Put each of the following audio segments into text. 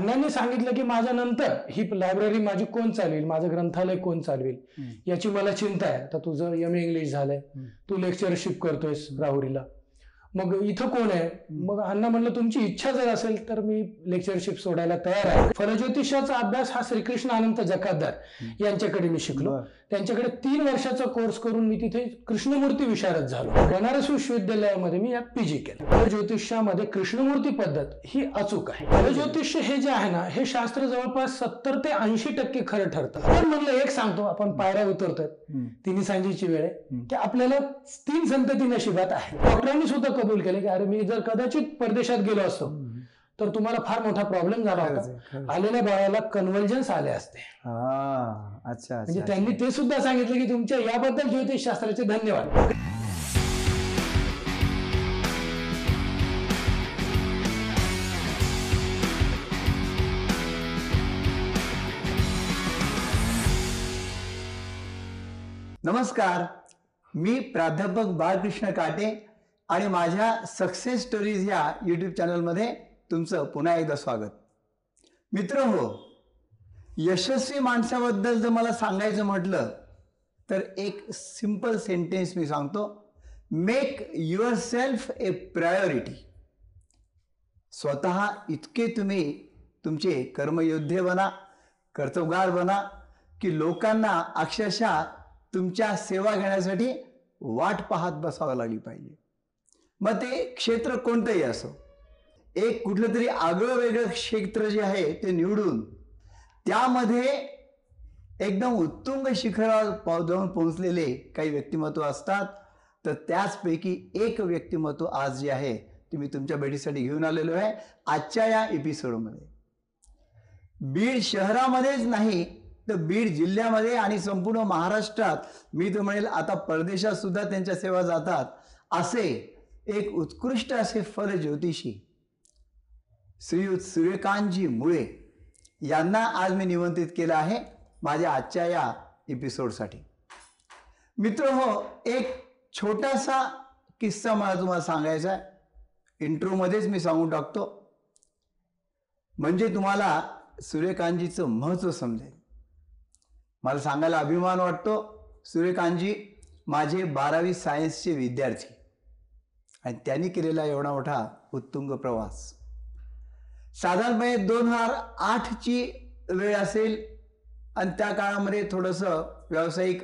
अण्णांनी सांगितलं की माझ्या नंतर ही लायब्ररी माझी कोण चालवेल? माझं ग्रंथालय कोण चालवेल. याची मला चिंता आहे. आता तुझं एम ए इंग्लिश झालंय. तू लेक्चरशिप करतोयस राहुरीला. मग इथं कोण आहे? मग अण्णा म्हणलं तुमची इच्छा जर असेल तर मी लेक्चरशिप सोडायला तयार आहे. फलज्योतिषाचा अभ्यास हा श्रीकृष्ण अनंत जकातदार यांच्याकडे मी शिकलो. त्यांच्याकडे तीन वर्षाचा कोर्स करून मी तिथे कृष्णमूर्ती विशारद झालो. बनारस विश्वविद्यालयामध्ये मी यात पीजी केलं. फलज्योतिषामध्ये कृष्णमूर्ती पद्धत ही अचूक आहे. फलज्योतिष हे जे आहे ना हे शास्त्र जवळपास सत्तर ते ऐंशी टक्के खरं ठरतं. पण म्हणलं एक सांगतो आपण पायऱ्या उतरतोय. तिन्ही सांजेची वेळ आहे. की आपल्याला तीन संतती नशिबात आहे डॉक्टरांनी सुद्धा कबूल केले की अरे मी जर कदाचित परदेशात गेलो असतो तर तुम्हाला फार मोठा प्रॉब्लेम झाला होता. आलेल्या बाळाला कन्व्हर्जन्स आले असते. हा अच्छा म्हणजे त्यांनी ते सुद्धा सांगितलं की तुमच्या याबद्दल ज्योतिष शास्त्राचे धन्यवाद. नमस्कार. मी प्राध्यापक बाळकृष्ण काटे आणि माझ्या सक्सेस स्टोरीज या यूट्यूब चॅनलमध्ये तुमचं पुन्हा एकदा स्वागत. मित्र हो यशस्वी माणसाबद्दल जर मला सांगायचं म्हटलं तर एक सिंपल सेंटेन्स मी सांगतो. Make yourself a priority स्वतः इतके तुम्ही तुमचे कर्मयोद्धे बना कर्तवगार बना की लोकांना अक्षरशः तुमच्या सेवा घेण्यासाठी वाट पाहत बसावं लागली पाहिजे. मग ते क्षेत्र कोणतंही असो एक कुठलं तरी आगळं वेगळं क्षेत्र जे आहे ते निवडून त्यामध्ये एकदम उत्तुंग शिखरावर पाव- जाऊन पोहोचलेले काही व्यक्तिमत्व असतात. तर त्याचपैकी एक व्यक्तिमत्व आज जे आहे ते मी तुमच्या भेटीसाठी घेऊन आलेलो आहे आजच्या या एपिसोडमध्ये बीड शहरामध्येच नाही तर बीड जिल्ह्यामध्ये आणि संपूर्ण महाराष्ट्रात मी तर म्हणेल आता परदेशात सुद्धा त्यांच्या सेवा जातात. असे एक उत्कृष्ट असे फल ज्योतिषी श्रीयुत सूर्यकांतजी मुळे यांना आज मी निमंत्रित केलं आहे माझ्या आजच्या या एपिसोडसाठी मित्र हो एक छोटासा किस्सा मला तुम्हाला सांगायचा आहे. इंट्रोमध्येच मी सांगून टाकतो. म्हणजे तुम्हाला सूर्यकांतजीचं महत्त्व समजेल. मला सांगायला अभिमान वाटतो सूर्यकांतजी माझे बारावी सायन्सचे विद्यार्थी. आणि त्यांनी केलेला एवढा मोठा उत्तुंग प्रवास. साधारणपणे दोन हजार आठची वेळ असेल. आणि त्या काळामध्ये थोडंसं व्यावसायिक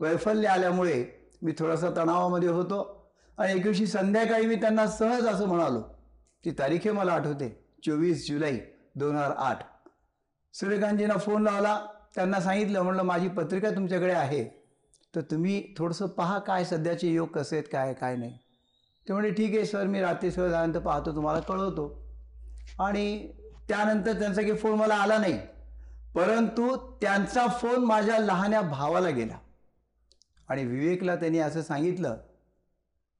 वैफल्य आल्यामुळे मी थोडासा तणावामध्ये होतो. आणि एक दिवशी संध्याकाळी मी त्यांना सहज असं म्हणालो ती तारीख मला आठवते. चोवीस जुलै दोन हजार आठ. सूर्यकांतजींना फोन लावला. त्यांना सांगितलं म्हणलं माझी पत्रिका तुमच्याकडे आहे. तर तुम्ही थोडंसं पहा काय सध्याचे योग कसे आहेत काय काय नाही. ते म्हणजे ठीक आहे सर. मी रात्री सर झाल्यानंतर पाहतो. तुम्हाला कळवतो. आणि त्यानंतर त्यांचा काही फोन मला आला नाही. परंतु त्यांचा फोन माझ्या लहान्या भावाला गेला. आणि विवेकला त्यांनी असं सांगितलं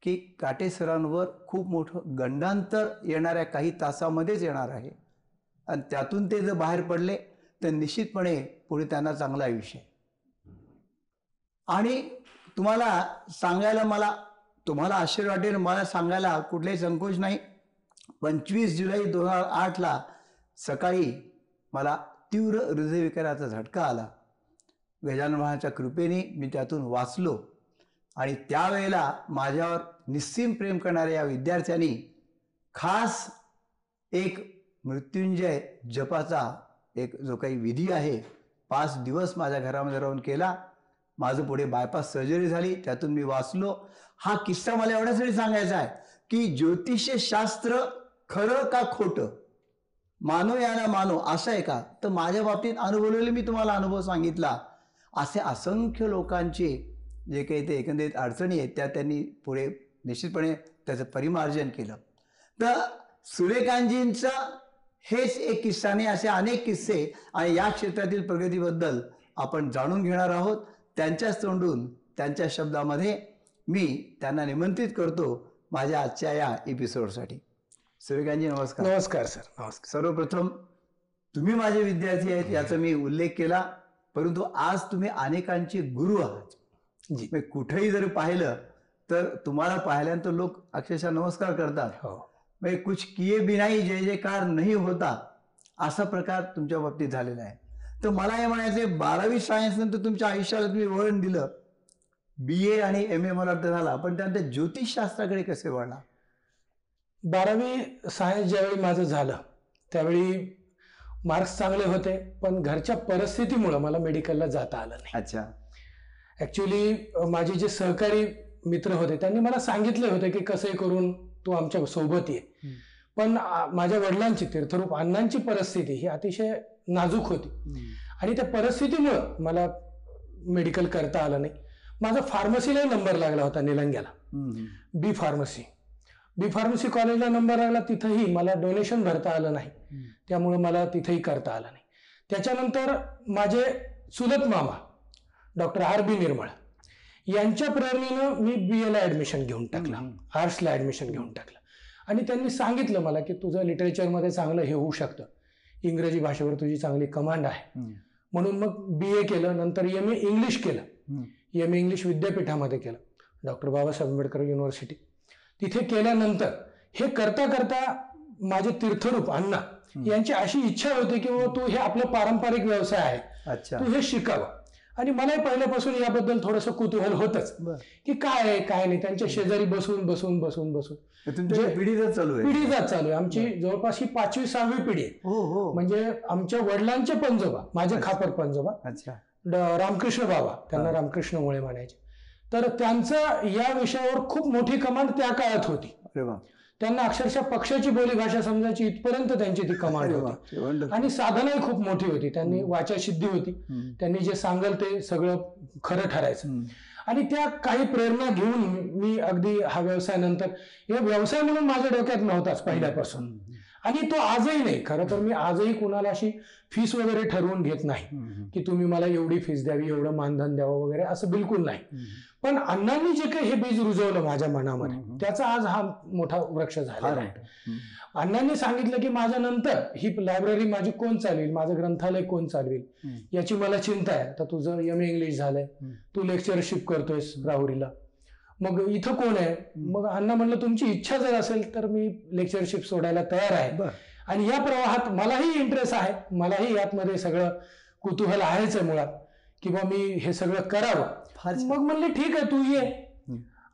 की काटे सरांवर खूप मोठं गंडांतर येणाऱ्या काही तासामध्येच येणार आहे. आणि त्यातून ते जर बाहेर पडले तर निश्चितपणे पुढे त्यांना चांगलं आयुष्य आहे. आणि तुम्हाला सांगायला मला तुम्हाला आश्चर्य वाटेल मला सांगायला कुठलाही संकोच नाही. पंचवीस जुलै दोन हजार आठला सकाळी मला तीव्र हृदयविकाराचा झटका आला. गजानन महाराजच्या कृपेने मी त्यातून वाचलो आणि त्यावेळेला माझ्यावर निस्सीम प्रेम करणाऱ्या या विद्यार्थ्यांनी खास एक मृत्युंजय जपाचा एक जो काही विधी आहे पाच दिवस माझ्या घरामध्ये राहून केला. माझं पुढे बायपास सर्जरी झाली त्यातून मी वाचलो. हा किस्सा मला एवढ्यासाठी सांगायचा आहे की ज्योतिषशास्त्र खरं का खोटं? मानो या ना मानो असं आहे का? तर माझ्या बाबतीत अनुभवलेले मी तुम्हाला अनुभव सांगितला. असे असंख्य लोकांचे जे काही ते एकंदरीत अडचणी आहेत त्या त्यांनी पुढे निश्चितपणे त्याचं परिमार्जन केलं. तर सूर्यकांतजींचा हेच एक किस्सा नाही असे अनेक किस्से आणि या क्षेत्रातील प्रगतीबद्दल आपण जाणून घेणार आहोत. त्यांच्याच तोंडून त्यांच्या शब्दामध्ये मी त्यांना निमंत्रित करतो. माझ्या आजच्या या एपिसोडसाठी सूर्यकांतजी नमस्कार. नमस्कार सर. नमस्कार. सर्वप्रथम तुम्ही माझे विद्यार्थी आहेत याचा मी उल्लेख केला. परंतु आज तुम्ही अनेकांचे गुरु आहात. कुठेही जरी पाहिलं तर तुम्हाला पाहिल्यानंतर लोक अक्षरशः नमस्कार करतात. म्हणजे कुछ किए बिनाही जय जयकार नाही होता असा प्रकार तुमच्या बाबतीत झालेला आहे. तर मला हे म्हणायचं बारावी सायन्स नंतर तुमच्या आयुष्याला तुम्ही वळण दिलं. बी ए आणि एम ए मला वाटतं झाला. पण त्यानंतर ज्योतिषशास्त्राकडे कसे वळला बारावी सायन्स ज्यावेळी माझं झालं त्यावेळी मार्क्स चांगले होते पण घरच्या परिस्थितीमुळं मला मेडिकलला जाता आलं नाही. अच्छा. ऍक्च्युली माझे जे सहकारी मित्र होते त्यांनी मला सांगितले होते की कसंही करून तू आमच्यासोबत ये. पण माझ्या वडिलांची तीर्थरूप अण्णांची परिस्थिती ही अतिशय नाजूक होती. आणि त्या परिस्थितीमुळं मला मेडिकल करता आलं नाही. माझा फार्मसीलाही नंबर लागला होता निलंग्याला. बी फार्मसी बी फार्मसी कॉलेजला नंबर लागला तिथंही मला डोनेशन भरता आलं नाही. त्यामुळे मला तिथेही करता आलं नाही. त्याच्यानंतर माझे चुलत मामा डॉक्टर आर बी निर्मळ यांच्या प्रेरणेनं मी बी एला ऍडमिशन घेऊन टाकलं. आर्ट्सला ऍडमिशन घेऊन टाकलं. आणि त्यांनी सांगितलं मला की तुझं लिटरेचरमध्ये चांगलं हे होऊ शकतं. इंग्रजी भाषेवर तुझी चांगली कमांड आहे. म्हणून मग बी ए केलं नंतर एम ए इंग्लिश केलं. एम ए इंग्लिश विद्यापीठामध्ये केलं. डॉक्टर बाबासाहेब आंबेडकर युनिव्हर्सिटी तिथे केल्यानंतर हे करता करता माझे तीर्थरूप अण्णा यांची अशी इच्छा होती की तू हे आपलं पारंपरिक व्यवसाय आहे. तू हे शिकावं. आणि मलाही पहिल्यापासून याबद्दल थोडंसं कुतूहल होतच. की काय आहे काय नाही त्यांच्या शेजारी बसून बसून बसून बसून. पिढी जात चालू आहे. आमची जवळपास ही पाचवी सहावी पिढी आहे. हो हो. म्हणजे आमच्या वडिलांचे पंजोबा माझे खापर पंजोबा. रामकृष्ण बाबा त्यांना. रामकृष्ण मुळे म्हणायचे तर त्यांचं या विषयावर खूप मोठी कमांड त्या काळात होती त्यांना अक्षरशः पक्षाची बोली भाषा समजायची इथपर्यंत त्यांची ती कमांड होती. आणि साधनाही खूप मोठी होती त्यांनी हम्म. वाचा सिद्धी होती. त्यांनी जे सांगल ते सगळं खरं ठरायचं. आणि त्या काही प्रेरणा घेऊन मी अगदी हा व्यवसाय नंतर हे व्यवसाय म्हणून माझ्या डोक्यात नव्हताच पहिल्यापासून. आणि तो आजही नाही खरं तर मी आजही कुणाला अशी फीस वगैरे ठरवून घेत नाही. की तुम्ही मला एवढी फीस द्यावी एवढं मानधन द्यावं वगैरे असं बिलकुल नाही. पण अण्णांनी जे काही हे बीज रुजवलं माझ्या मनामध्ये. त्याचा आज हा मोठा वृक्ष आहे. हम्म. अण्णांनी सांगितलं की माझ्या नंतर ही लायब्ररी माझी कोण चालवेल माझं ग्रंथालय कोण चालवेल हम्म. याची मला चिंता आहे तर तुझं एम ए इंग्लिश झालंय. तू लेक्चरशिप करतोयस राहुरीला मग इथं कोण आहे? मग अण्णा म्हणलं तुमची इच्छा जर असेल तर मी लेक्चरशिप सोडायला तयार आहे. आणि या प्रवाहात मलाही इंटरेस्ट आहे. मलाही यातमध्ये सगळं कुतूहल आहेच आहे मुळात. किंवा मी हे सगळं करावं. मग म्हणले ठीक आहे तू ये.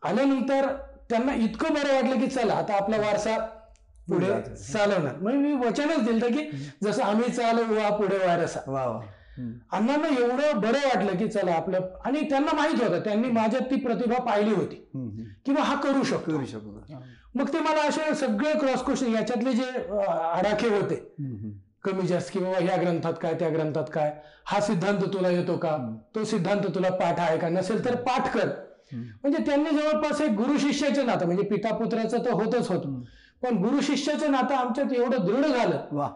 आल्यानंतर त्यांना इतकं बरं वाटलं की चला आता आपला वारसा पुढे. चालवणार. मग मी वचनच दिलं की जसं आम्ही चालू वा पुढे वारसा. वा. अण्णांना एवढं बरं वाटलं की चला आपलं आणि त्यांना माहीत होतं त्यांनी माझ्यात ती प्रतिभा पाहिली होती. किंवा हा करू शकतो. मग ते मला असे सगळे क्रॉस क्वेश्चन याच्यातले जे आडाखे होते. कमी जास्त की बाबा ह्या ग्रंथात काय त्या ग्रंथात काय हा सिद्धांत तुला येतो का. तो सिद्धांत तुला पाठ आहे का नसेल तर पाठ कर. म्हणजे त्यांनी जवळपास एक गुरु शिष्याचं नातं म्हणजे पिता पुत्राचं तर होतच होतं. पण गुरु शिष्याचं नातं आमच्यात एवढं दृढ झालं वा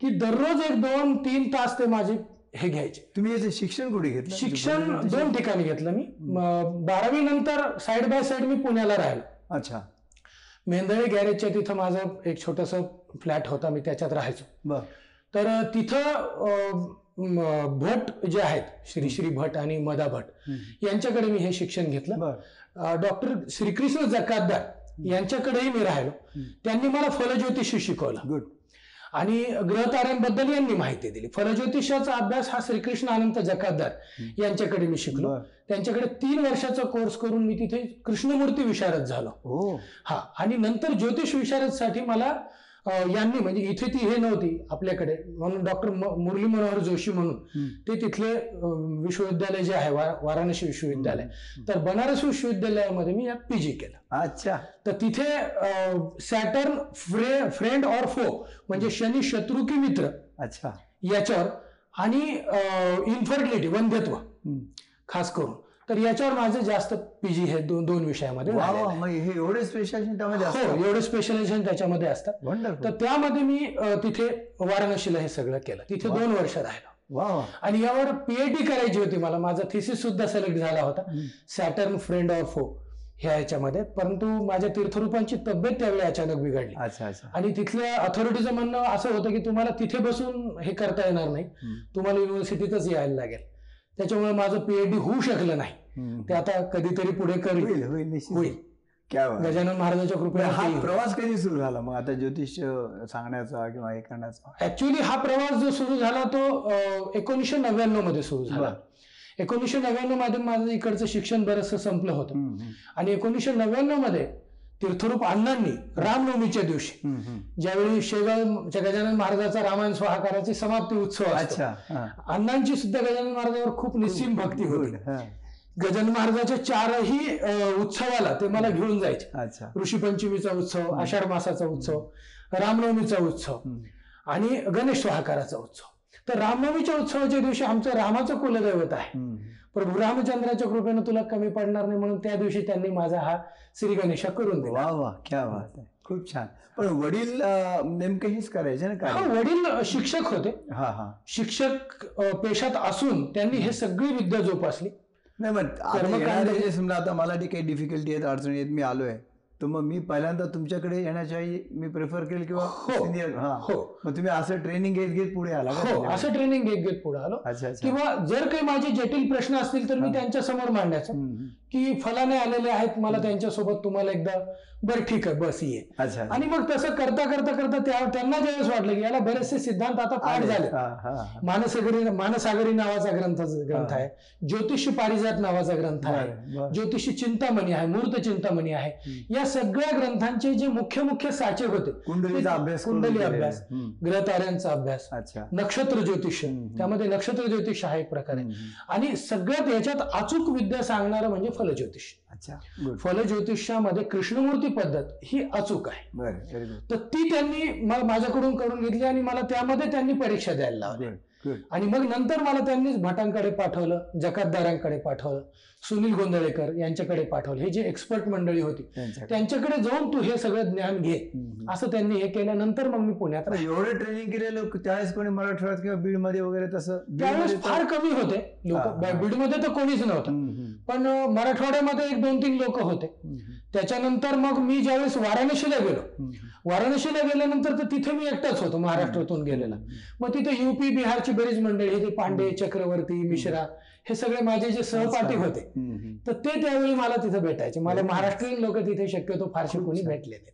की दररोज एक दोन तीन तास ते माझे हे घ्यायचे. तुम्ही याचं शिक्षण कुठे घेतलं? शिक्षण दोन ठिकाणी घेतलं मी. बारावी नंतर साईड बाय साईड मी पुण्याला राहिलो. अच्छा. मेंदळे गॅरेजच्या तिथं माझं एक छोटस फ्लॅट होता मी त्याच्यात राहायचो. तर तिथं भट जे आहेत श्री श्री भट आणि मदा भट. यांच्याकडे मी हे शिक्षण घेतलं. डॉक्टर श्रीकृष्ण जकातदार यांच्याकडेही मी राहिलो. त्यांनी मला फलज्योतिषी शिकवलं. गुड आणि ग्रहताऱ्यांबद्दल यांनी माहिती दिली. फलज्योतिषाचा अभ्यास हा श्रीकृष्ण अनंत जकातदार हम्म. यांच्याकडे मी शिकलो. त्यांच्याकडे तीन वर्षाचा कोर्स करून मी तिथे कृष्णमूर्ती विशारद झालो. हो. हा. आणि नंतर ज्योतिष विशारदसाठी मला यांनी म्हणजे इथे ती हे नव्हती आपल्याकडे. म्हणून डॉक्टर मुरली मनोहर जोशी म्हणून. ते तिथले विश्वविद्यालय जे आहे वाराणसी विश्वविद्यालय. तर बनारस विश्वविद्यालयामध्ये मी यात पीजी केलं. अच्छा. तर तिथे सॅटर्न फ्रे फ्रेंड ऑर फो म्हणजे शनी शत्रू की मित्र अच्छा. याच्यावर. आणि इन्फर्टिलिटी वंध्यत्व. खास करून. तर याच्यावर माझे जास्त पीजी हे दोन दोन विषयामध्ये हे एवढे हो एवढे स्पेशलायझेशन त्याच्यामध्ये असतात. तर त्यामध्ये मी तिथे वाराणसीला हे सगळं केलं. तिथे. दोन वर्ष राहिलो. आणि यावर पीएचडी करायची होती मला. माझा थिसिस सुद्धा सिलेक्ट झाला होता. सॅटर्न फ्रेंड ऑफ हो ह्या याच्यामध्ये. परंतु माझ्या तीर्थरूपांची तब्येत त्यावेळी अचानक बिघडली. आणि तिथल्या अथॉरिटीचं म्हणणं असं होतं की तुम्हाला तिथे बसून हे करता येणार नाही. तुम्हाला युनिव्हर्सिटीतच यायला लागेल. त्याच्यामुळे माझं पीएचडी होऊ शकलं नाही. ते आता कधीतरी पुढे करील होईल. गजानन महाराजांच्या कृपेने हा प्रवास कधी सुरू झाला मग आता ज्योतिष सांगण्याचा किंवा हे करण्याचा ऍक्च्युली हा प्रवास जो सुरू झाला तो एकोणीसशे नव्याण्णवमध्ये सुरू झाला. एकोणीसशे नव्याण्णवमध्ये माझं इकडचं शिक्षण बरंचसं संपलं होतं. आणि एकोणीसशे नव्याण्णवमध्ये तीर्थरूप अण्णांनी रामनवमीच्या दिवशी. ज्यावेळी शेगावच्या गजानन महाराजाचा रामायण स्वाहाकाराची समाप्ती उत्सव अच्छा. अण्णांची सुद्धा गजानन महाराजावर खूप निस्सीम भक्ती होती. गजानन महाराजाच्या चारही उत्सवाला ते मला घेऊन जायचे अच्छा ऋषी पंचमीचा उत्सव आषाढ मासाचा उत्सव रामनवमीचा उत्सव. आणि गणेश स्वाहाकाराचा उत्सव तर रामनवमीच्या उत्सवाच्या दिवशी आमचं रामाचं कुलदैवत आहे. प्रभू रामचंद्राच्या कृपेनं तुला कमी पडणार नाही म्हणून त्या दिवशी त्यांनी माझा हा श्री गणेशा करून दिला. वा वा क्या बात आहे. खूप छान. पण वडील अं, नेमकं हेच करायचे ना हा काय वडील शिक्षक होते. हा हा. शिक्षक अ, पेशात असून त्यांनी हे सगळी विद्या जोपासली. नाही मग आता कर्मकांड- येणारे जे समजा आता मला जे काही डिफिकल्टी आहेत अडचणी आहेत मी आलोय. तर मग मी पहिल्यांदा तुमच्याकडे येण्याच्या मी प्रेफर केलं किंवा हो. सिनियर हा हो मग तुम्ही असं ट्रेनिंग घेत घेत पुढे आला हो? असं ट्रेनिंग घेत घेत पुढे आलो किंवा जर काही माझे जटिल प्रश्न असतील तर मी त्यांच्यासमोर मांडायचं. की फलाने आलेले आहेत मला त्यांच्यासोबत तुम्हाला एकदा बरं ठीक आहे बस ये अच्छा आणि मग तसं करता करता करता त्या- त्यांना ज्यावेळेस वाटलं की याला बरेचसे सिद्धांत आता पाठ. झाले. मानसागरी मानसागरी नावाचा ग्रंथ ग्रंथ आहे ज्योतिषी पारिजात नावाचा ग्रंथ आहे. ज्योतिषी चिंतामणी आहे मूर्त चिंतामणी आहे या सगळ्या ग्रंथांचे जे मुख्य मुख्य साचे होते. कुंडलीचा अभ्यास कुंडली. अभ्यास. ग्रहताऱ्यांचा अभ्यास नक्षत्र ज्योतिष. त्यामध्ये नक्षत्र ज्योतिष हा एक प्रकार. आहे. आणि सगळ्यात याच्यात अचूक विद्या सांगणारं म्हणजे फलज्योतिष अच्छा फलज्योतिषामध्ये कृष्णमूर्ती पद्धत ही अचूक आहे. तर ती त्यांनी माझ्याकडून करून घेतली आणि मला त्यामध्ये त्यांनी परीक्षा द्यायला लावली. आणि मग नंतर मला त्यांनीच भटांकडे पाठवलं जकातदारांकडे पाठवलं. सुनील गोंधळेकर यांच्याकडे पाठवलं. हे जे एक्सपर्ट मंडळी होती त्यांच्याकडे. जाऊन तू हे सगळं ज्ञान घे. असं त्यांनी हे केल्यानंतर मग मी पुण्यात. एवढं ट्रेनिंग केलेलं त्यावेळेस कोणी मराठवाड्यात किंवा बीडमध्ये वगैरे तसं त्यावेळेस फार कमी होते लोक. बीडमध्ये तर कोणीच नव्हतं. पण मराठवाड्यामध्ये एक दोन तीन लोक होते. त्याच्यानंतर मग मी ज्यावेळेस वाराणसीला गेलो. वाराणसीला गेल्यानंतर तर तिथे मी एकटाच होतो महाराष्ट्रातून गेलेला. मग तिथे युपी बिहारची बरीच मंडळी ते पांडे चक्रवर्ती मिश्रा हे सगळे माझे जे सहपाठी होते. तर ते त्यावेळी मला तिथे भेटायचे. मला महाराष्ट्रीयन लोक तिथे शक्यतो फारसे कोणी भेटले नाहीत.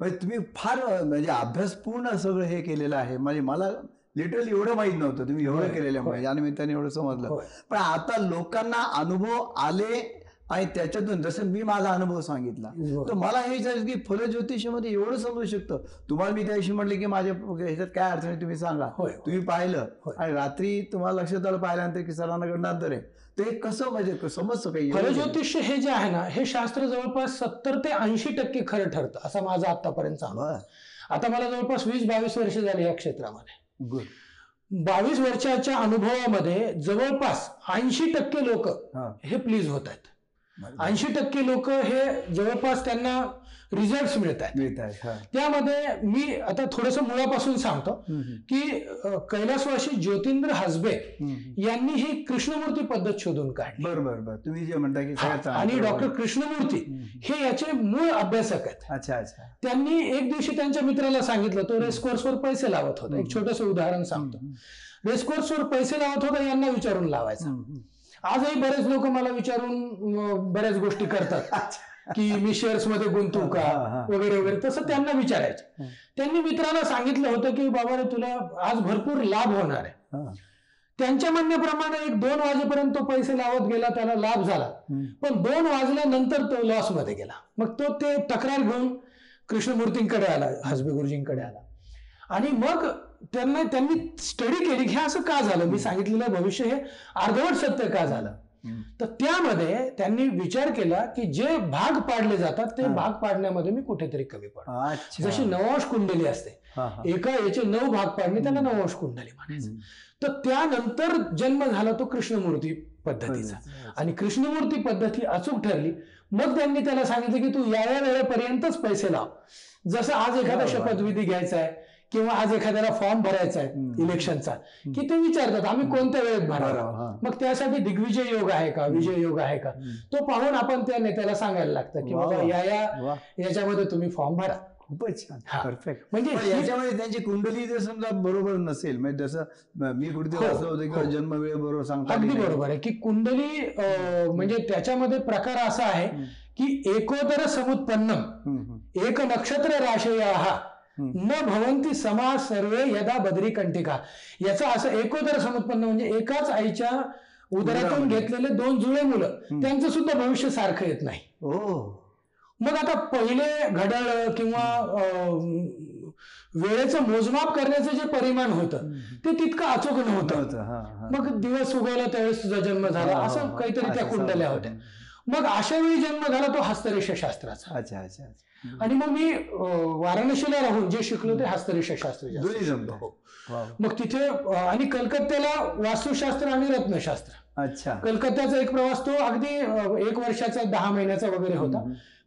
म्हणजे तुम्ही फार म्हणजे अभ्यासपूर्ण सगळं हे केलेलं आहे. म्हणजे मला लिटरली एवढं माहीत नव्हतं. तुम्ही एवढं केलेलं आहे. म्हणजे निमित्ताने एवढं समजलं. पण आता लोकांना अनुभव आले आणि त्याच्यातून जसं मी माझा अनुभव सांगितला. तर मला हे विचारायचं की फलज्योतिषामध्ये एवढं समजू शकतं तुम्हाला मी त्या दिवशी म्हटलं की माझ्या ह्याच्यात काय अडचण तुम्ही सांगा. तुम्ही पाहिलं. आणि रात्री तुम्हाला लक्षात आलं पाहिल्यानंतर की सरांना घडणार आहे तर हे कसं म्हणजे समजतं काही फलज्योतिष हे जे आहे ना हे शास्त्र जवळपास सत्तर ते ऐंशी टक्के खरं ठरतं असा माझा आतापर्यंत. आता मला जवळपास वीस बावीस वर्ष झाली या क्षेत्रामध्ये गुड बावीस वर्षाच्या अनुभवामध्ये जवळपास ऐंशी टक्के लोक हा प्लीज होत आहेत. ऐंशी टक्के लोक हे जवळपास त्यांना रिझल्ट मिळत आहेत. त्यामध्ये मी आता थोडस मुळापासून सांगतो. की कैलासवासी ज्योतिंद्र हसबे. यांनी ही कृष्णमूर्ती पद्धत शोधून काढली. बर बर बर. तुम्ही जे म्हणता की. आणि डॉक्टर कृष्णमूर्ती हे याचे मूळ अभ्यासक आहेत. अच्छा अच्छा. त्यांनी एक दिवशी त्यांच्या मित्राला सांगितलं तो रेस कोर्सवर पैसे लावत होता. एक छोटस उदाहरण सांगतो. रेस कोर्सवर पैसे लावत होता यांना विचारून लावायचा. आजही बरेच लोक मला विचारून बऱ्याच गोष्टी करतात. की मी शेअर्समध्ये गुंतू का. वगैरे वगैरे. तसं त्यांना विचारायचं. त्यांनी मित्राला सांगितलं होतं की बाबा रे तुला आज भरपूर लाभ होणार आहे. त्यांच्या म्हणण्याप्रमाणे एक दोन वाजेपर्यंत तो पैसे लावत गेला त्याला लाभ झाला. पण दोन वाजल्यानंतर तो लॉसमध्ये गेला. मग तो ते तक्रार घेऊन कृष्णमूर्तींकडे आला हसबे गुरुजींकडे आला. आणि मग त्यांना त्यांनी स्टडी केली. की असं का झालं? मी सांगितलेलं भविष्य हे अर्धवट सत्य का झालं. तर त्यामध्ये त्यांनी विचार केला की जे भाग पाडले जातात ते. भाग पाडण्यामध्ये मी कुठेतरी कमी पडतो. जशी नवंश कुंडली असते. एका याचे नऊ भाग पाडणे त्याला नवंश कुंडली म्हणायचं. तर त्यानंतर जन्म झाला तो कृष्णमूर्ती पद्धतीचा. आणि कृष्णमूर्ती पद्धत अचूक ठरली. मग त्यांनी त्याला सांगितलं की तू या या वेळेपर्यंतच पैसे लाव. जसं आज एखादा. शपथविधी घ्यायचा आहे किंवा आज एखाद्याला फॉर्म भरायचा आहे. इलेक्शनचा की ते विचारतात आम्ही कोणत्या वेळेत भरावा हा. मग त्यासाठी दिग्विजय योग आहे का विजय योग आहे का तो पाहून आपण त्या नेत्याला सांगायला लागतं की बाबा. या याच्यामध्ये तुम्ही फॉर्म भरा खूपच छान हा. परफेक्ट म्हणजे ही- याच्यामध्ये त्यांची कुंडली जर समजा बरोबर नसेल म्हणजे जसं म- कुठे हो, वाचलं होतं किंवा हो. जन्म बरोबर सांगता अगदी. बरोबर आहे की कुंडली म्हणजे त्याच्यामध्ये प्रकार असा आहे. की एकोदर हम्म. एक नक्षत्र राशया हम्म. न भवंती समा सर्वे यदा बद्री कंटिका याचा असं एकोदर समुत्पन्न म्हणजे एकाच आईच्या उदरातून. घेतलेले दोन जुळे मुलं. त्यांचं सुद्धा भविष्य सारखं येत नाही मग आता पहिले घड्याळ किंवा वेळेचं मोजमाप करण्याचं जे परिमाण होतं ते तितकं अचूक नव्हतं. मग दिवस उगवला त्यावेळेस तुझा जन्म झाला असं काहीतरी त्या कुंडल्या. होत्या मग अशा वेळी जन्म झाला तो हस्तरेष शास्त्राचा अच्छा अच्छा. आणि मग मी वाराणसीला राहून जे शिकलो ते हस्तरेष शास्त्र जास्त दोन्ही शिकलो. जमलं. हो. मग तिथे आणि कलकत्त्याला वास्तुशास्त्र आणि रत्नशास्त्र अच्छा कलकत्त्याचा एक प्रवास तो अगदी एक वर्षाचा दहा महिन्याचा वगैरे होता.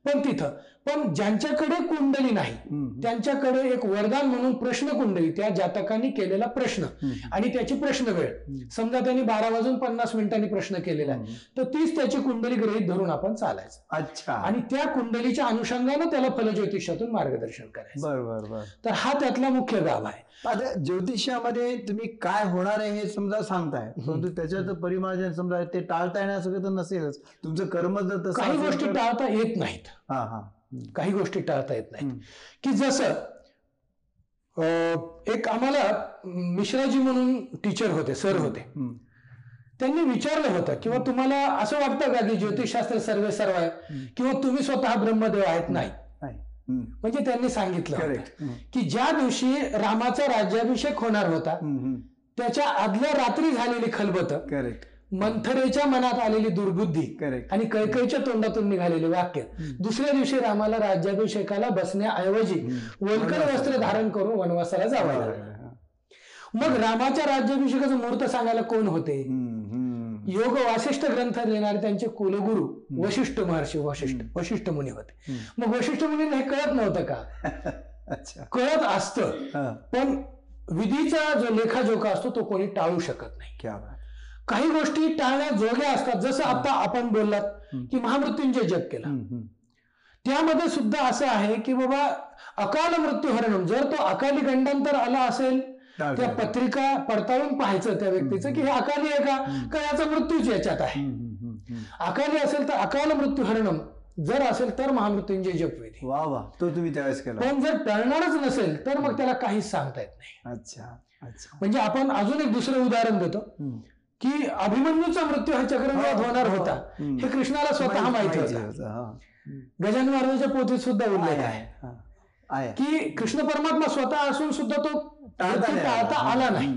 पण तिथं. पण ज्यांच्याकडे कुंडली नाही. त्यांच्याकडे एक वरदान म्हणून प्रश्न कुंडली त्या जातकांनी केलेला प्रश्न. आणि त्याची प्रश्न वेळ. समजा त्यांनी बारा वाजून पन्नास मिनिटांनी प्रश्न केलेला आहे. तर तीच त्याची कुंडली गृहीत धरून आपण चालायचं. अच्छा. आणि त्या कुंडलीच्या अनुषंगानं त्याला फलज्योतिषातून मार्गदर्शन करायचं. बर बर बर. तर हा त्यातला मुख्य गाभ आहे. आता ज्योतिषामध्ये तुम्ही काय होणार आहे हे समजा सांगताय परंतु त्याच्यात परिमार्जन समजा ते टाळता येण्यासारखं तर नसेलच तुमचं कर्म जर तसं काही गोष्टी टाळता येत नाहीत हा हा. काही गोष्टी टाळता येत नाहीत. की जसं एक आम्हाला मिश्राजी म्हणून टीचर होते सर होते. त्यांनी विचारलं होतं किंवा तुम्हाला असं वाटतं का की ज्योतिषशास्त्र सर्वे सर्व आहे किंवा तुम्ही स्वतः ब्रह्मदेव आहेत नाही. म्हणजे त्यांनी सांगितलं. की ज्या दिवशी रामाचा राज्याभिषेक होणार होता. त्याच्या आदल्या रात्री झालेली खलबत करेक्ट मंथरेच्या मनात आलेली दुर्बुद्धी करेक्ट आणि कैकईच्या तोंडातून निघालेले वाक्य. दुसऱ्या दिवशी रामाला राज्याभिषेकाला बसण्याऐवजी वल्कर वस्त्र धारण करून वनवासाला जावं लागलं. मग रामाच्या राज्याभिषेकाचं मुहूर्त सांगायला कोण होते? योग वासिष्ठ ग्रंथ लिहिणारे त्यांचे कुलगुरू वशिष्ठ महर्षी वशिष्ठ वशिष्ठ मुनी होते मग वशिष्ठ मुनींना हे कळत नव्हतं का? कळत असतं. पण विधीचा जो लेखाजोखा असतो तो कोणी टाळू शकत नाही. काही गोष्टी टाळण्याजोग्या असतात. जसं आता आपण बोललात की महामृत्यूंजय जग केला. त्यामध्ये सुद्धा असं आहे की बाबा अकाल मृत्यू हरणम जर तो अकाली गंडांतर आला असेल त्या. पत्रिका पडताळून पाहायचं त्या व्यक्तीचं की हे अकाली आहे का? का याचा मृत्यूच याच्यात आहे. अकाली असेल तर अकाल मृत्यू हरणम. जर असेल तर महामृत्यूंजय जपविधी वा वा. तो तुम्ही त्यावेळेस केला. पण जर टळणारच नसेल तर मग त्याला काहीच सांगता येत नाही. अच्छा अच्छा. म्हणजे आपण अजून एक दुसरं उदाहरण देतो. की अभिमन्यूचा मृत्यू हा चक्रवात होणार होता. हे कृष्णाला स्वतः माहिती होतं. गजानन महाराजांच्या पोथीत सुद्धा उल्लेख. आहे. की कृष्ण परमात्मा स्वतः असून सुद्धा तो टाळता आला. नाही.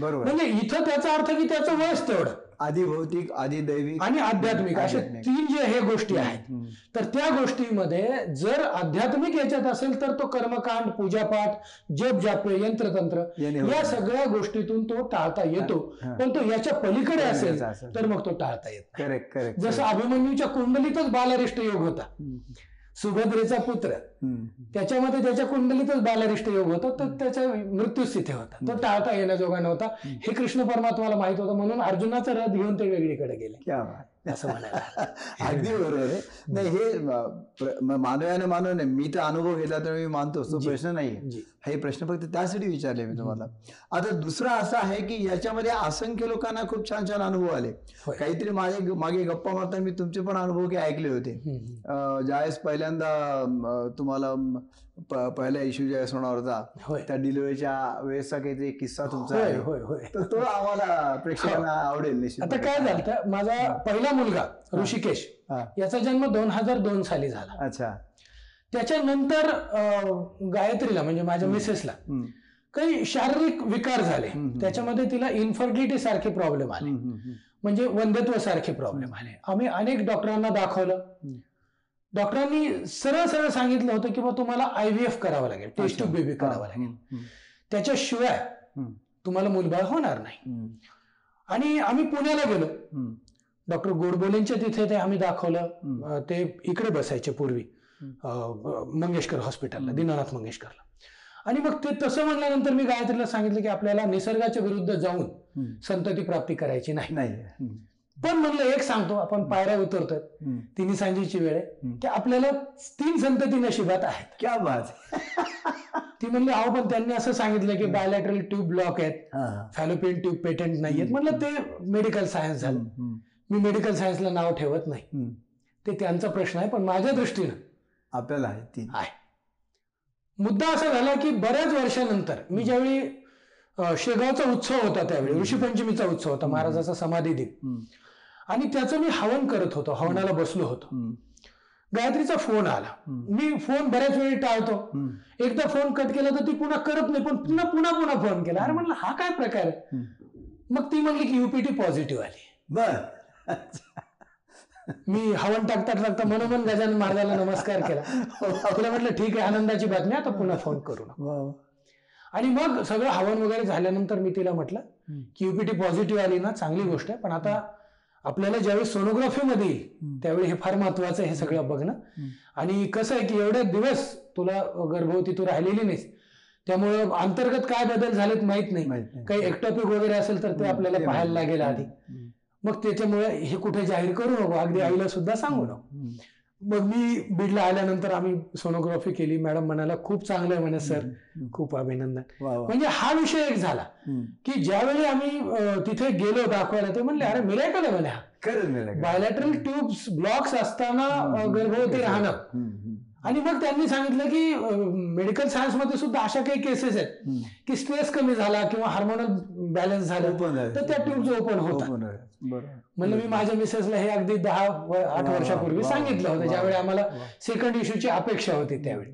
बरोबर म्हणजे इथं त्याचा अर्थ की त्याचं वयच तेवढं आधी भौतिक आधी दैविक आणि आध्यात्मिक असे आध्यात्मिक. तीन जे हे गोष्टी आहेत. तर त्या गोष्टीमध्ये जर आध्यात्मिक याच्यात असेल तर तो कर्मकांड पूजापाठ जप जाप्य यंत्रतंत्र या. सगळ्या गोष्टीतून तो टाळता येतो. पण तो याच्या पलीकडे असेल. तर मग तो टाळता येत. करेक्ट करेक्ट जसं अभिमन्यूच्या कुंडलीतच बालरिष्ट योग होता. सुभद्रेचा पुत्र. त्याच्यामध्ये त्याच्या कुंडलीतच बालरिष्ट योग होता तर त्याचा मृत्यूच तिथे होता. तो टाळता येण्याजोगा नव्हता. हे कृष्ण परमात्माला माहीत होतं म्हणून अर्जुनाचा रथ घेऊन ते वेगळीकडे गेले. असं म्हणायला अगदी बरोबर आहे. नाही हे मानवाने मानव नाही मी तर अनुभव घेतला तर मी मानतो तो प्रश्न नाही. हे प्रश्न फक्त त्यासाठी विचारले मी तुम्हाला. आता दुसरा असा आहे की याच्यामध्ये असंख्य लोकांना खूप छान छान अनुभव आले. काहीतरी माझे मागे गप्पा मारता मी तुमचे पण अनुभव काही ऐकले होते. ज्यावेळेस पहिल्यांदा तुम्हाला पहिला इश्यू होणार होता त्या डिलिव्हरीच्या वेळेसचा काहीतरी किस्सा तुमचा होय आहे. होय होय. तर तो आम्हाला प्रेक्षकांना आवडेल निश्चित आता काय झालं माझा पहिला मुलगा ऋषिकेश हा. याचा जन्म दोन हजार दोन साली झाला. अच्छा. त्याच्यानंतर गायत्रीला म्हणजे माझ्या मिसेसला. काही शारीरिक विकार झाले. त्याच्यामध्ये तिला इन्फर्टिलिटी सारखे प्रॉब्लेम आले. म्हणजे वंध्यत्व सारखे प्रॉब्लेम आले. आम्ही अनेक डॉक्टरांना दाखवलं. डॉक्टरांनी सरळ सरळ सांगितलं होतं की बा तुम्हाला आय व्ही एफ करावं लागेल टेस्ट अच्छा. बेबी करावं लागेल. त्याच्याशिवाय तुम्हाला मुलबाळ होणार नाही. आणि आम्ही पुण्याला गेलो. डॉक्टर गोडबोलेंच्या तिथे ते आम्ही दाखवलं. ते इकडे बसायचे पूर्वी. मंगेशकर हॉस्पिटलला. दीनानाथ मंगेशकरला. आणि मग ते तसं म्हणल्यानंतर मी गायत्रीला सांगितलं की आपल्याला निसर्गाच्या विरुद्ध जाऊन. संतती प्राप्ती करायची नाही. पण म्हणलं एक सांगतो आपण पायऱ्या उतरतोय. तिन्ही सांजेची वेळ आहे. की आपल्याला तीन संतती नशिबात आहेत. क्या बात ती म्हणली अहो पण त्यांनी असं सांगितलं की बायोलॅटरल ट्यूब ब्लॉक आहेत. फॅलोपियन ट्यूब पेटंट नाहीयेत म्हणलं ते मेडिकल सायन्स झालं. मी मेडिकल सायन्सला नाव ठेवत नाही. ते त्यांचा प्रश्न आहे पण माझ्या दृष्टीनं आपल्याला आहे. मुद्दा असा झाला की बऱ्याच वर्षानंतर मी ज्यावेळी शेगावचा उत्सव होता त्यावेळी ऋषीपंचमीचा उत्सव होता महाराजाचा समाधी दिन. आणि त्याचं मी हवन करत होतो हवनाला बसलो होतो. गायत्रीचा फोन आला. मी फोन बऱ्याच वेळी टाळतो. एकदा फोन कट केला तर ती पुन्हा करत नाही पण पुन्हा पुन्हा पुन्हा फोन केला अरे म्हणलं हा काय प्रकार आहे. मग ती म्हणली की युपीटी पॉझिटिव्ह आली बर मी हवन टाकता टाकता मनोमन गजानन महाराजाला नमस्कार केला तुला म्हटलं ठीक आहे आनंदाची बातमी आता पुन्हा फोन करू. आणि मग सगळं हवन वगैरे झाल्यानंतर मी तिला म्हटलं. की युपीटी पॉझिटिव्ह आली ना चांगली गोष्ट आहे पण आता आपल्याला ज्यावेळी सोनोग्राफीमध्ये येईल. त्यावेळी हे फार महत्वाचं आहे हे सगळं बघणं. आणि कसं आहे की एवढे दिवस तुला गर्भवती तू राहिलेली नाहीस त्यामुळं अंतर्गत काय बदल झालेत माहीत नाही. काही एक्टॉपिक वगैरे असेल तर ते आपल्याला पाहायला. लागेल आधी. मग त्याच्यामुळे हे कुठे जाहीर करू नको अगदी आईला सुद्धा सांगू नको. मग मी बीडला आल्यानंतर आम्ही सोनोग्राफी केली मॅडम म्हणाला खूप चांगलं आहे म्हणे सर. खूप अभिनंदन. म्हणजे हा विषय एक झाला. की ज्यावेळी आम्ही तिथे गेलो दाखवायला ते म्हणले अरे मिरायकल आहे म्हणे? बायोलॅटरल ट्यूब्स ब्लॉक्स असताना गर्भवती राहणं. आणि मग त्यांनी सांगितलं की मेडिकल सायन्समध्ये सुद्धा अशा काही केसेस आहेत. की स्ट्रेस कमी झाला किंवा हार्मोनल बॅलन्स झालं. तर त्या ट्यूब्स ओपन होतात. बरोबर म्हणलं मी माझ्या मिसेसला हे अगदी दहा आठ वर्षापूर्वी सांगितलं होतं ज्यावेळी आम्हाला. सेकंड इश्यूची अपेक्षा होती त्यावेळी.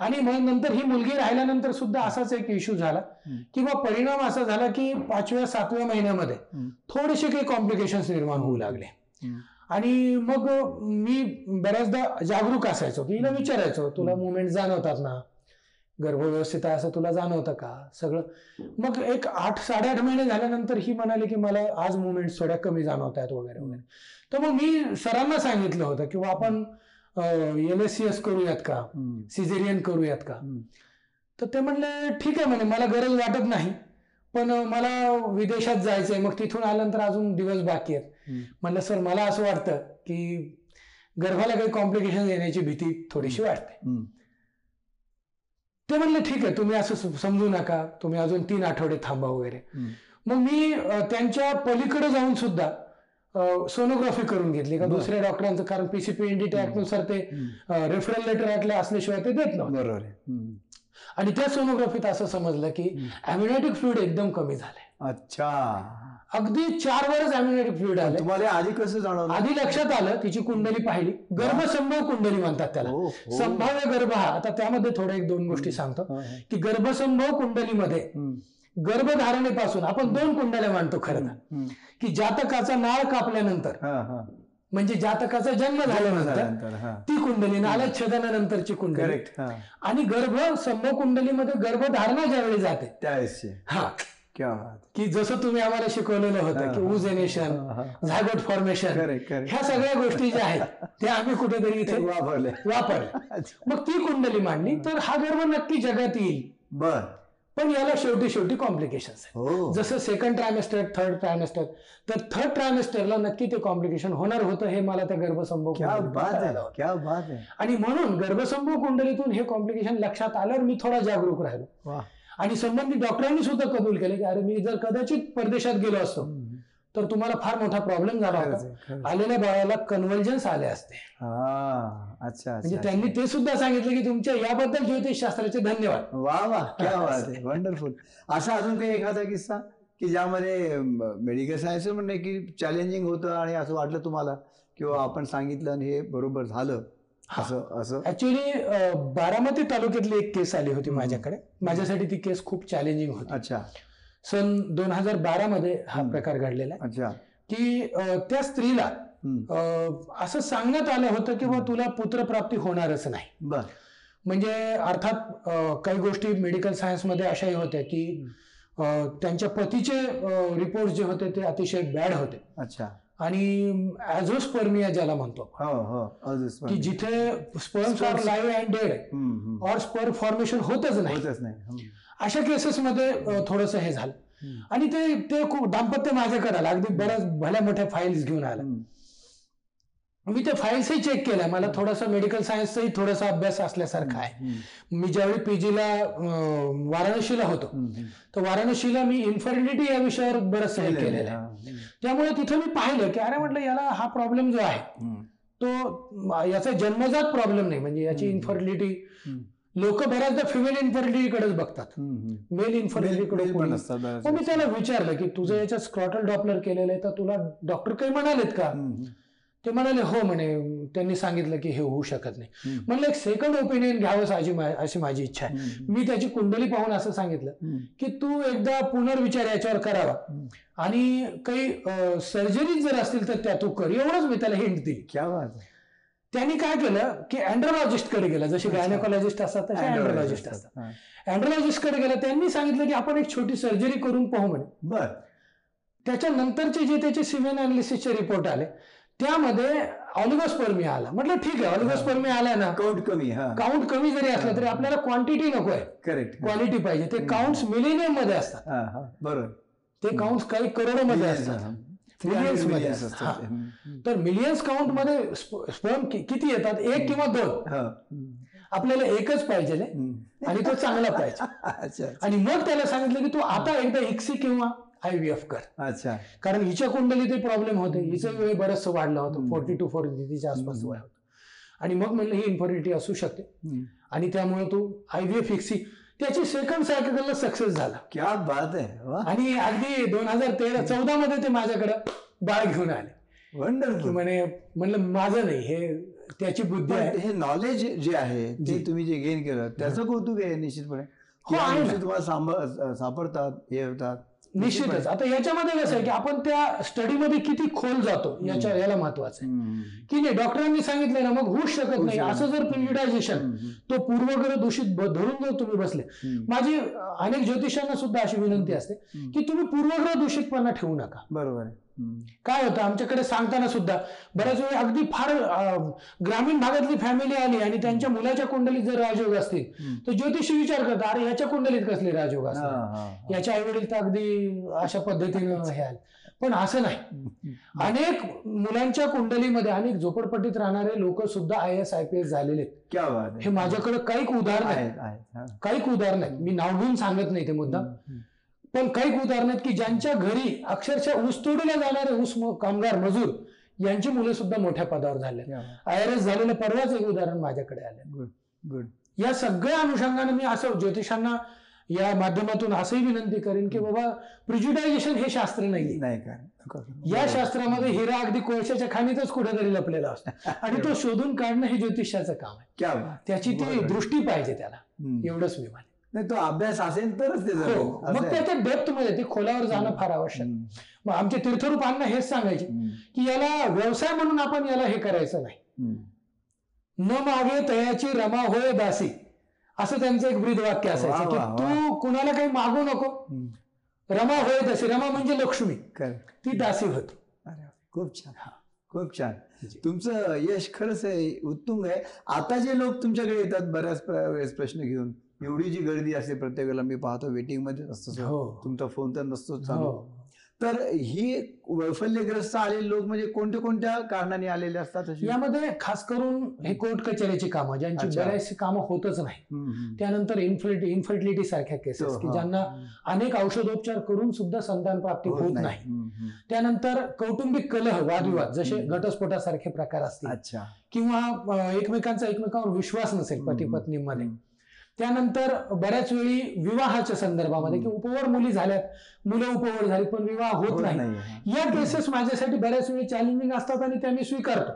आणि मग नंतर ही मुलगी राहिल्यानंतर सुद्धा असाच एक इश्यू झाला. किंवा परिणाम असा झाला की पाचव्या सातव्या महिन्यामध्ये. थोडेसे काही कॉम्प्लिकेशन्स निर्माण होऊ लागले. आणि मग मी बऱ्याचदा जागरूक असायचो. की हिला विचारायचो तुला मुवमेंट जाणवतात ना? गर्भ व्यवस्थित आहे असं तुला जाणवतं का? सगळं. मग एक आठ साडेआठ महिने झाल्यानंतर ही म्हणाली की मला आज मुवमेंट थोड्या कमी जाणवत आहेत वगैरे. वगैरे तर मग मी सरांना सांगितलं होतं किंवा आपण एल एस सी एस करूयात का. सिझेरियन करूयात का. तर ते म्हणले ठीक आहे. म्हणे मला गरज वाटत नाही पण मला विदेशात जायचंय. मग तिथून आल्यानंतर अजून दिवस बाकी आहेत. म्हणलं सर मला असं वाटतं की गर्भाला काही कॉम्प्लिकेशन येण्याची भीती थोडीशी वाटते. ते म्हणले ठीक आहे तुम्ही असं सम- समजू नका. तुम्ही अजून तीन आठवडे थांबा वगैरे. मग मी त्यांच्या पलीकडे जाऊन सुद्धा सोनोग्राफी करून घेतली. का. दुसऱ्या डॉक्टरांचं कारण पीसीपीएनडी नुसार ते. रेफरल लेटर ऐकलं असल्याशिवाय ते देत नव्हते. बरोबर. आणि त्या सोनोग्राफीत असं समजलं की अम्युनॅटिक फ्लुइड एकदम कमी झालंय. अच्छा. अगदी चार वरच अम्युनॅटिक फ्लुइड आले तुम्हाला आधी कसं जाणवलं? आधी लक्षात आलं तिची कुंडली पाहिली. गर्भसंभव कुंडली म्हणतात त्याला. हो, हो. संभाव्य गर्भ हा. आता त्यामध्ये थोड्या एक दोन गोष्टी सांगतो. की गर्भसंभव कुंडलीमध्ये. गर्भधारणेपासून आपण दोन कुंडल्या मांडतो खरं तर. हम्म. की जातकाचा नाळ कापल्यानंतर. म्हणजे जातकाचा जन्म झाल्यानंतर. ती कुंडली नालच्छेदनानंतरची कुंडली. आणि गर्भ संभव कुंडलीमध्ये गर्भधारणा ज्यावेळी जाते त्यावेळेसचे. हा. की जसं तुम्ही आम्हाला शिकवलेलं होतं की. उजेनेशन. झायगोट फॉर्मेशन ह्या सगळ्या गोष्टी ज्या आहेत त्या आम्ही कुठेतरी इथे वापरले. वापरल्या मग ती कुंडली मांडली तर हा गर्भ नक्की जगात येईल. बर. पण याला शेवटी शेवटी कॉम्प्लिकेशन्स आहेत. हो. जसं सेकंड ट्रायमेस्टर थर्ड ट्रायमेस्टर तर थर्ड ट्रायमेस्टरला नक्की ते कॉम्प्लिकेशन होणार होतं हे मला त्या गर्भसंभव आणि म्हणून गर्भसंभव कुंडलीतून हे कॉम्प्लिकेशन लक्षात आल्यावर मी थोडा जागरूक राहिलो. आणि संबंधित डॉक्टरांनी सुद्धा कबूल केले की अरे मी जर कदाचित परदेशात गेलो असतो तर तुम्हाला फार मोठा प्रॉब्लेम झाला होता. आलेल्या बाळाला कन्व्हल्जन्स आले असते. हा अच्छा म्हणजे त्यांनी ते सुद्धा सांगितलं की तुमच्या याबद्दल ज्योतिष शास्त्राचे धन्यवाद. वा वा क्या बात आहे. वंडरफुल असा अजून काही एखादा किस्सा की ज्यामध्ये मेडिकल सायन्स म्हणणे की चॅलेंजिंग होतं आणि असं वाटलं तुम्हाला? किंवा आपण सांगितलं आणि हे बरोबर झालं? असं असं? ऍक्च्युली बारामती तालुक्यातली एक केस आली होती. माझ्याकडे. माझ्यासाठी ती केस खूप चॅलेंजिंग होती. अच्छा. सन दोन हजार बारा मध्ये हा. प्रकार घडलेला अच्छा. की त्या स्त्रीला असं सांगण्यात आलं होतं की बा तुला पुत्रप्राप्ती होणारच नाही. बर. म्हणजे अर्थात काही गोष्टी मेडिकल सायन्समध्ये अशाही होत्या की त्यांच्या पतीचे रिपोर्ट जे होते ते अतिशय बॅड होते. अच्छा. आणि ॲझोस्पर्मिया ज्याला म्हणतो हो हो की जिथे sperms are live and dead. Or sperm formation होतच नाही. अशा केसेसमध्ये थोडंसं हे झालं. आणि ते ते खूप दाम्पत्य माझ्याकडे आलं अगदी बऱ्याच भल्या मोठ्या फाईल्स घेऊन आला. मी ते फाईल्सही चेक केल्या मला थोडासा मेडिकल सायन्सचाही थोडासा अभ्यास असल्यासारखा आहे. मी ज्यावेळी पीजीला वाराणसीला होतो. तर वाराणसीला मी इन्फर्टिलिटी या विषयावर बरंच काही केलेलं आहे हा. त्यामुळे तिथं मी पाहिलं की अरे म्हटलं याला हा प्रॉब्लेम जो आहे. तो याचा जन्मजात प्रॉब्लेम नाही म्हणजे याची. इन्फर्टिलिटी. लोक बऱ्याचदा फिमेल इन्फर्टिलिटीकडेच बघतात. मेल इन्फर्टिलिटीकडे मी. त्याला विचारलं की तुझं याच्यात स्क्रॉटल डॉपलर केलेलं आहे तर तुला डॉक्टर काही म्हणालेत का. ते म्हणाले हो म्हणे त्यांनी सांगितलं की हे होऊ शकत नाही. म्हणलं एक सेकंड ओपिनियन घ्यावं अशी अशी माझी इच्छा आहे. मी त्याची कुंडली पाहून असं सांगितलं. की तू एकदा पुनर्विचार याच्यावर करावा. आणि काही सर्जरी जर असतील तर त्या तू कर एवढंच मी त्याला हिंट दिली क्या बात आहे. त्यांनी काय केलं की अँड्रोलॉजिस्टकडे गेला जसे. गायनेकॉलॉजिस्ट असतात तसे अँड्रोलॉजिस्ट असतात. अँड्रोलॉजिस्टकडे गेला त्यांनी सांगितलं की आपण एक छोटी सर्जरी करून पाहू म्हणे बर त्याच्यानंतरचे जे त्याचे सिमेन अनालिसिसचे रिपोर्ट आले त्यामध्ये ऑलिगोस्पर्मिया आला. म्हटलं ठीक आहे ऑलिगोस्पर्मिया आला ना. काउंट कमी हा. काउंट कमी जरी असला तरी आपल्याला क्वांटिटी नको आहे. करेक्ट क्वालिटी पाहिजे. ते काउंट्स मिलेनियममध्ये असतात. हा हा. बरोबर. ते काउंट्स काही करोडोमध्ये असतात. Millions मध्ये असतात. तर मिलियन्स काउंटमध्ये स्पर्म किती येतात? एक किंवा दोन. आपल्याला एकच पाहिजे. आणि तो चांगला पाहिजे. अच्छा आणि मग त्याला सांगितलं की तू आता एकदा इक्सी किंवा आय व्ही एफ कर अच्छा. कारण हिच्या कुंडलीत प्रॉब्लेम होते. हिचं वय बरंचसं वाढलं होतं. फोर्टी टू फोर्टीच्या आसपास हम्म. वय होतं. आणि मग म्हणलं ही इन्फर्टिलिटी असू शकते. आणि त्यामुळे तू आय व्ही एफ इक्सी त्याची सेकंड सायकलला सक्सेस झाला. क्या बात आहे. आणि अगदी दोन हजार तेरा चौदा मध्ये ते माझ्याकडे बाळ घेऊन आले. वंडरफुल म्हणे म्हणलं माझं नाही हे त्याची बुद्धी आहे. हे नॉलेज जे आहे ते जी. तुम्ही जे गेन केलं त्याचं कौतुक आहे निश्चितपणे. हो, तुम्हाला सांभ- सापडतात हे होतात. निश्चितच आता याच्यामध्ये कसं आहे की आपण त्या स्टडीमध्ये किती खोल जातो याच्या याला महत्वाचं आहे. की नाही डॉक्टरांनी सांगितलं ना मग होऊच शकत नाही असं जर प्रिजिटायझेशन हम्म. तो पूर्वग्रह दूषित धरून जर तुम्ही बसले. माझी अनेक ज्योतिषांना सुद्धा अशी विनंती असते. की तुम्ही पूर्वग्रह दूषितपणा ठेवू नका बरोबर. काय होतं? आमच्याकडे सांगताना सुद्धा बऱ्याच वेळी अगदी फार ग्रामीण भागातली फॅमिली आली आणि त्यांच्या मुलाच्या कुंडलीत जर राजयोग असतील. तर ज्योतिषी विचार करतात अरे याच्या कुंडलीत कसले राजयोग असतात. याच्या आई वडील तर अगदी अशा पद्धतीनं हे आले पण असं नाही. अनेक मुलांच्या कुंडलीमध्ये अनेक झोपडपट्टीत राहणारे लोक सुद्धा I S I P S झालेले आहेत. क्या बात हे माझ्याकडे काही उदाहरण आहेत. काही उदाहरण आहेत मी नाव घेऊन सांगत नाही ते मुद्दा. पण काही उदाहरण आहेत की ज्यांच्या घरी अक्षरशः ऊस तोडीला जाणारे ऊस कामगार मजूर यांची मुलं सुद्धा मोठ्या पदावर झाले. आय आर एस झालेलं परवाच एक उदाहरण माझ्याकडे आले. गुड या सगळ्या अनुषंगाने मी असं ज्योतिषांना या माध्यमातून असंही विनंती करेन की बाबा प्रिज्युडायझेशन हे शास्त्र नाही नाही नको. या शास्त्रामध्ये हिरा अगदी कोळशाच्या खाणीतच कुठेतरी लपलेला असतो. आणि तो शोधून काढणं हे ज्योतिषाचं काम आहे. त्याची ती. दृष्टी पाहिजे त्याला. एवढंच मी नाही तो अभ्यास असेल तरच ते. हो मग आहे. त्याच्या डेप्थमध्ये ते खोलावर जाणं फार आवश्यक. मग आमचे तीर्थरूप अण्णा हेच सांगायचे. की याला व्यवसाय म्हणून आपण याला हे करायचं नाही. न मागे तयाची रमा होय दासी असं त्यांचं एक ब्रीद वाक्य असायचं वा, की वा. तू कुणाला काही मागू नको. रमा होय दासी रमा म्हणजे लक्ष्मी. ती दासी होती अरे. खूप छान खूप छान. तुमचं यश खरंच आहे उत्तुंग आहे आता जे लोक तुमच्याकडे येतात बऱ्याच वेळेस प्रश्न घेऊन एवढी जी गर्दी असते प्रत्येक वेळेला मी पाहतो वेटिंगमध्ये असतो हो तुमचा फोन तर नसतो चालू हो तर ही वैफल्यग्रस्त आलेले लोक म्हणजे कोणत्या कोणत्या कारणाने आलेले असतात अशी? यामध्ये खास करून हे कोर्ट कचेरीची कामं ज्यांची अच्छा. बऱ्याचशी कामं होतच नाही हम्म, हम्म. त्यानंतर इन्फर्टिलिटी इन्फर्टिलिटी सारख्या केसेस की हा. ज्यांना अनेक औषधोपचार करून सुद्धा संतान प्राप्ती होत नाही हम्म, हम्म. त्यानंतर कौटुंबिक कलह वादविवाद जसे हम्म. घटस्फोटासारखे प्रकार असतील अच्छा किंवा अ, एकमेकांचा एकमेकांवर विश्वास नसेल हम्म. पती पत्नीमध्ये हम्म. त्यानंतर बऱ्याच वेळी विवाहाच्या संदर्भामध्ये की उपवर मुली झाल्यात मुलं उपवर झाली पण विवाह होत नाही. या केसेस माझ्यासाठी बऱ्याच वेळी चॅलेंजिंग असतात आणि त्या मी स्वीकारतो.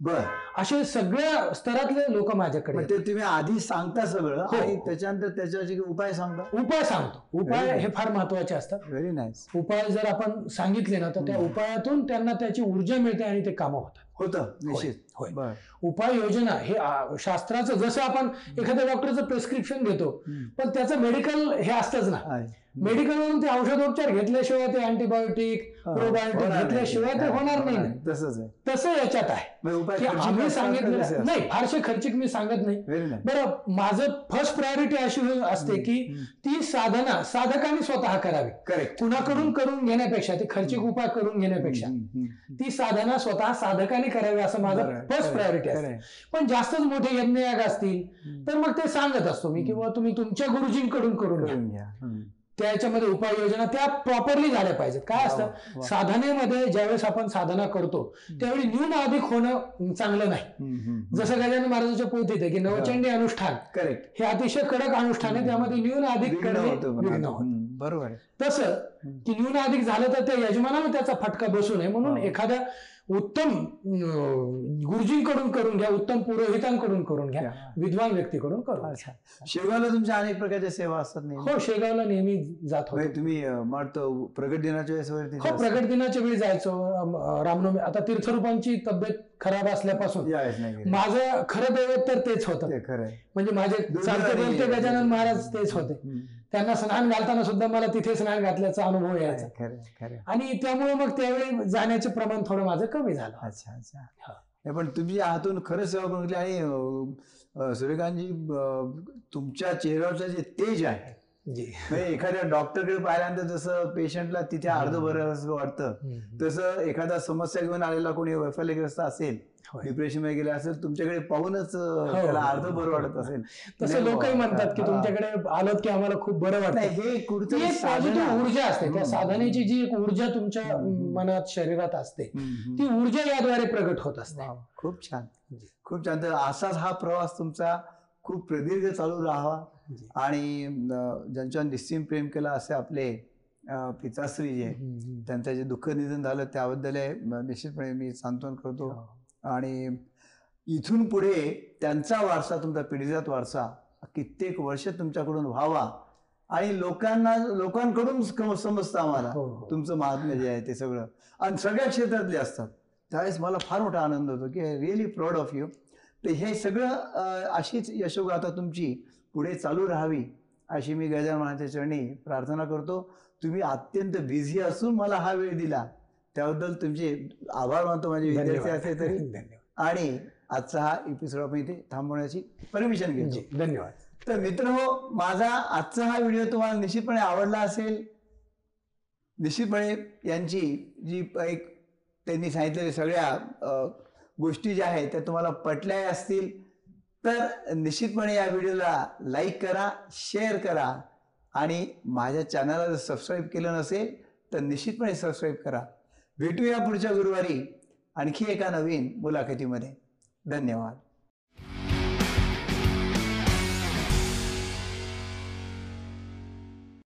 बर. असे सगळ्या स्तरातले लोक माझ्याकडे. ते तुम्ही आधी सांगता सगळं हो. आणि त्याच्यानंतर त्याच्यावरचे उपाय सांगता? उपाय सांगतो. उपाय हे फार महत्त्वाचे असतात. व्हेरी नाईस उपाय जर आपण सांगितले ना तर त्या. उपायातून त्यांना त्याची ऊर्जा मिळते आणि ते कामं होतात. होतं निश्चित. होय. उपाययोजना हे शास्त्राचं जसं आपण एखाद्या डॉक्टरचं प्रिस्क्रिप्शन घेतो पण त्याचं मेडिकल हे असतंच ना. मेडिकलवरून ते औषधोपचार घेतल्याशिवाय ते अँटीबायोटिक हा, प्रोबायोटिक. घेतल्याशिवाय ते होणार नाही. तसंच आहे. तसं याच्यात आहे. की आम्ही सांगितलं? नाही फारसे खर्चिक मी सांगत नाही. बरं माझं फर्स्ट प्रायोरिटी अशी असते की ती साधना साधकाने स्वतः करावी. करेक्ट कुणाकडून करून घेण्यापेक्षा ती खर्चिक उपाय करून घेण्यापेक्षा. ती साधना स्वतः साधकाने करावी असं माझं फर्स्ट प्रायोरिटी असते. पण जास्तच मोठे यज्ञयाग असतील तर मग ते सांगत असतो मी किंवा तुम्ही तुमच्या गुरुजींकडून करून घ्या. त्याच्यामध्ये उपाययोजना त्या प्रॉपरली झाल्या पाहिजेत. काय असतं. साधनेमध्ये ज्यावेळेस आपण साधना करतो त्यावेळी न्यून अधिक होणं चांगलं नाही. जसं गजानन महाराजांच्या पोथीत आहे की नवचंडी अनुष्ठान. करेक्ट हे अतिशय कडक अनुष्ठान आहे त्यामध्ये न्यून अधिक विघ्न करणे बरोबर तसं की न्यून अधिक झालं तर त्या यजमानावर त्याचा फटका बसू नये म्हणून हा. एखाद्या उत्तम गुरुजींकडून करून घ्या उत्तम पुरोहितांकडून करून घ्या. विद्वान व्यक्तीकडून करून घ्या. शेगावला तुमच्या अनेक प्रकारच्या सेवा असतात नेहमी. हो शेगावला नेहमी जात होतो. म्हणजे तुम्ही प्रगट दिनाच्या वेळेस हो प्रगट दिनाच्या वेळी जायचो रामनवमी. आता तीर्थरूपांची तब्येत खराब असल्यापासून. नाही. माझं खरं दैवत तर तेच होतं. ते खरं आहे. म्हणजे माझे चालते गजानन महाराज तेच होते. त्यांना स्नान घालताना सुद्धा मला तिथे स्नान घातल्याचा अनुभव यायचा खरं खरं. आणि त्यामुळे मग त्यावेळी जाण्याचे प्रमाण थोडं माझं कमी झालं अच्छा अच्छा हा. पण तुम्ही हातून खरंच सेवा करून घेतली आणि सूर्यकांतजी तुमच्या चेहऱ्यावरचं जे तेज आहे जी म्हणजे एखाद्या डॉक्टरकडे पाहिल्यानंतर जसं पेशंटला तिथे अर्ध बरं वाटतं तसं एखादा समस्या घेऊन आलेला कोणी वैफल्यग्रस्त असेल. डिप्रेशनमध्ये गेला असेल तुमच्याकडे पाहूनच अं, त्याला अर्ध बरं वाटत असेल तसं लोकही म्हणतात की हा. तुमच्याकडे आलोत की आम्हाला खूप बरं वाटतं हे पॉझिटिव्ह साधना- ऊर्जा असते त्या. साधनेची जी एक ऊर्जा तुमच्या. मनात शरीरात असते. ती ऊर्जा याद्वारे प्रगट होत असते खूप छान. खूप छान तर असाच हा प्रवास तुमचा खूप प्रदीर्घ चालू राहावा. आणि अं, ज्यांच्यावर निश्चिम प्रेम केला असे आपले पिताश्री जे. त्यांचं जे दुःख निधन झालं त्याबद्दल हे, निश्चितपणे मी सांत्वन करतो हो. आणि इथून पुढे त्यांचा वारसा तुमचा पिढीजात वारसा कित्येक वर्ष तुमच्याकडून व्हावा आणि लोकांना लोकांकडून सम- समजतं आम्हाला. हो, हो. तुमचं महात्म्य जे आहे ते सगळं. आणि सगळ्या क्षेत्रातले असतात. त्यावेळेस मला फार मोठा आनंद होतो की I really proud of you तर हे सगळं अशीच यशोगाथा तुमची पुढे चालू राहावी अशी मी गजानन महाराजच्या चरणी प्रार्थना करतो. तुम्ही अत्यंत बिझी असून मला हा वेळ दिला. त्याबद्दल तुमचे आभार मानतो माझे विद्यार्थी असले तरी. धन्यवाद. आणि आजचा हा एपिसोड आपण इथे थांबवण्याची परमिशन घेतो. धन्यवाद. तर मित्र माझा आजचा हा व्हिडिओ तुम्हाला निश्चितपणे आवडला असेल. निश्चितपणे यांची जी एक त्यांनी सांगितलेल्या सगळ्या गोष्टी ज्या आहेत त्या तुम्हाला पटल्या असतील. तर निश्चितपणे या व्हिडिओला लाईक करा शेअर करा. आणि माझ्या चॅनलला जर सबस्क्राईब केलं नसेल तर निश्चितपणे सबस्क्राईब करा. भेटूया पुढच्या गुरुवारी आणखी एका नवीन मुलाखतीमध्ये. धन्यवाद.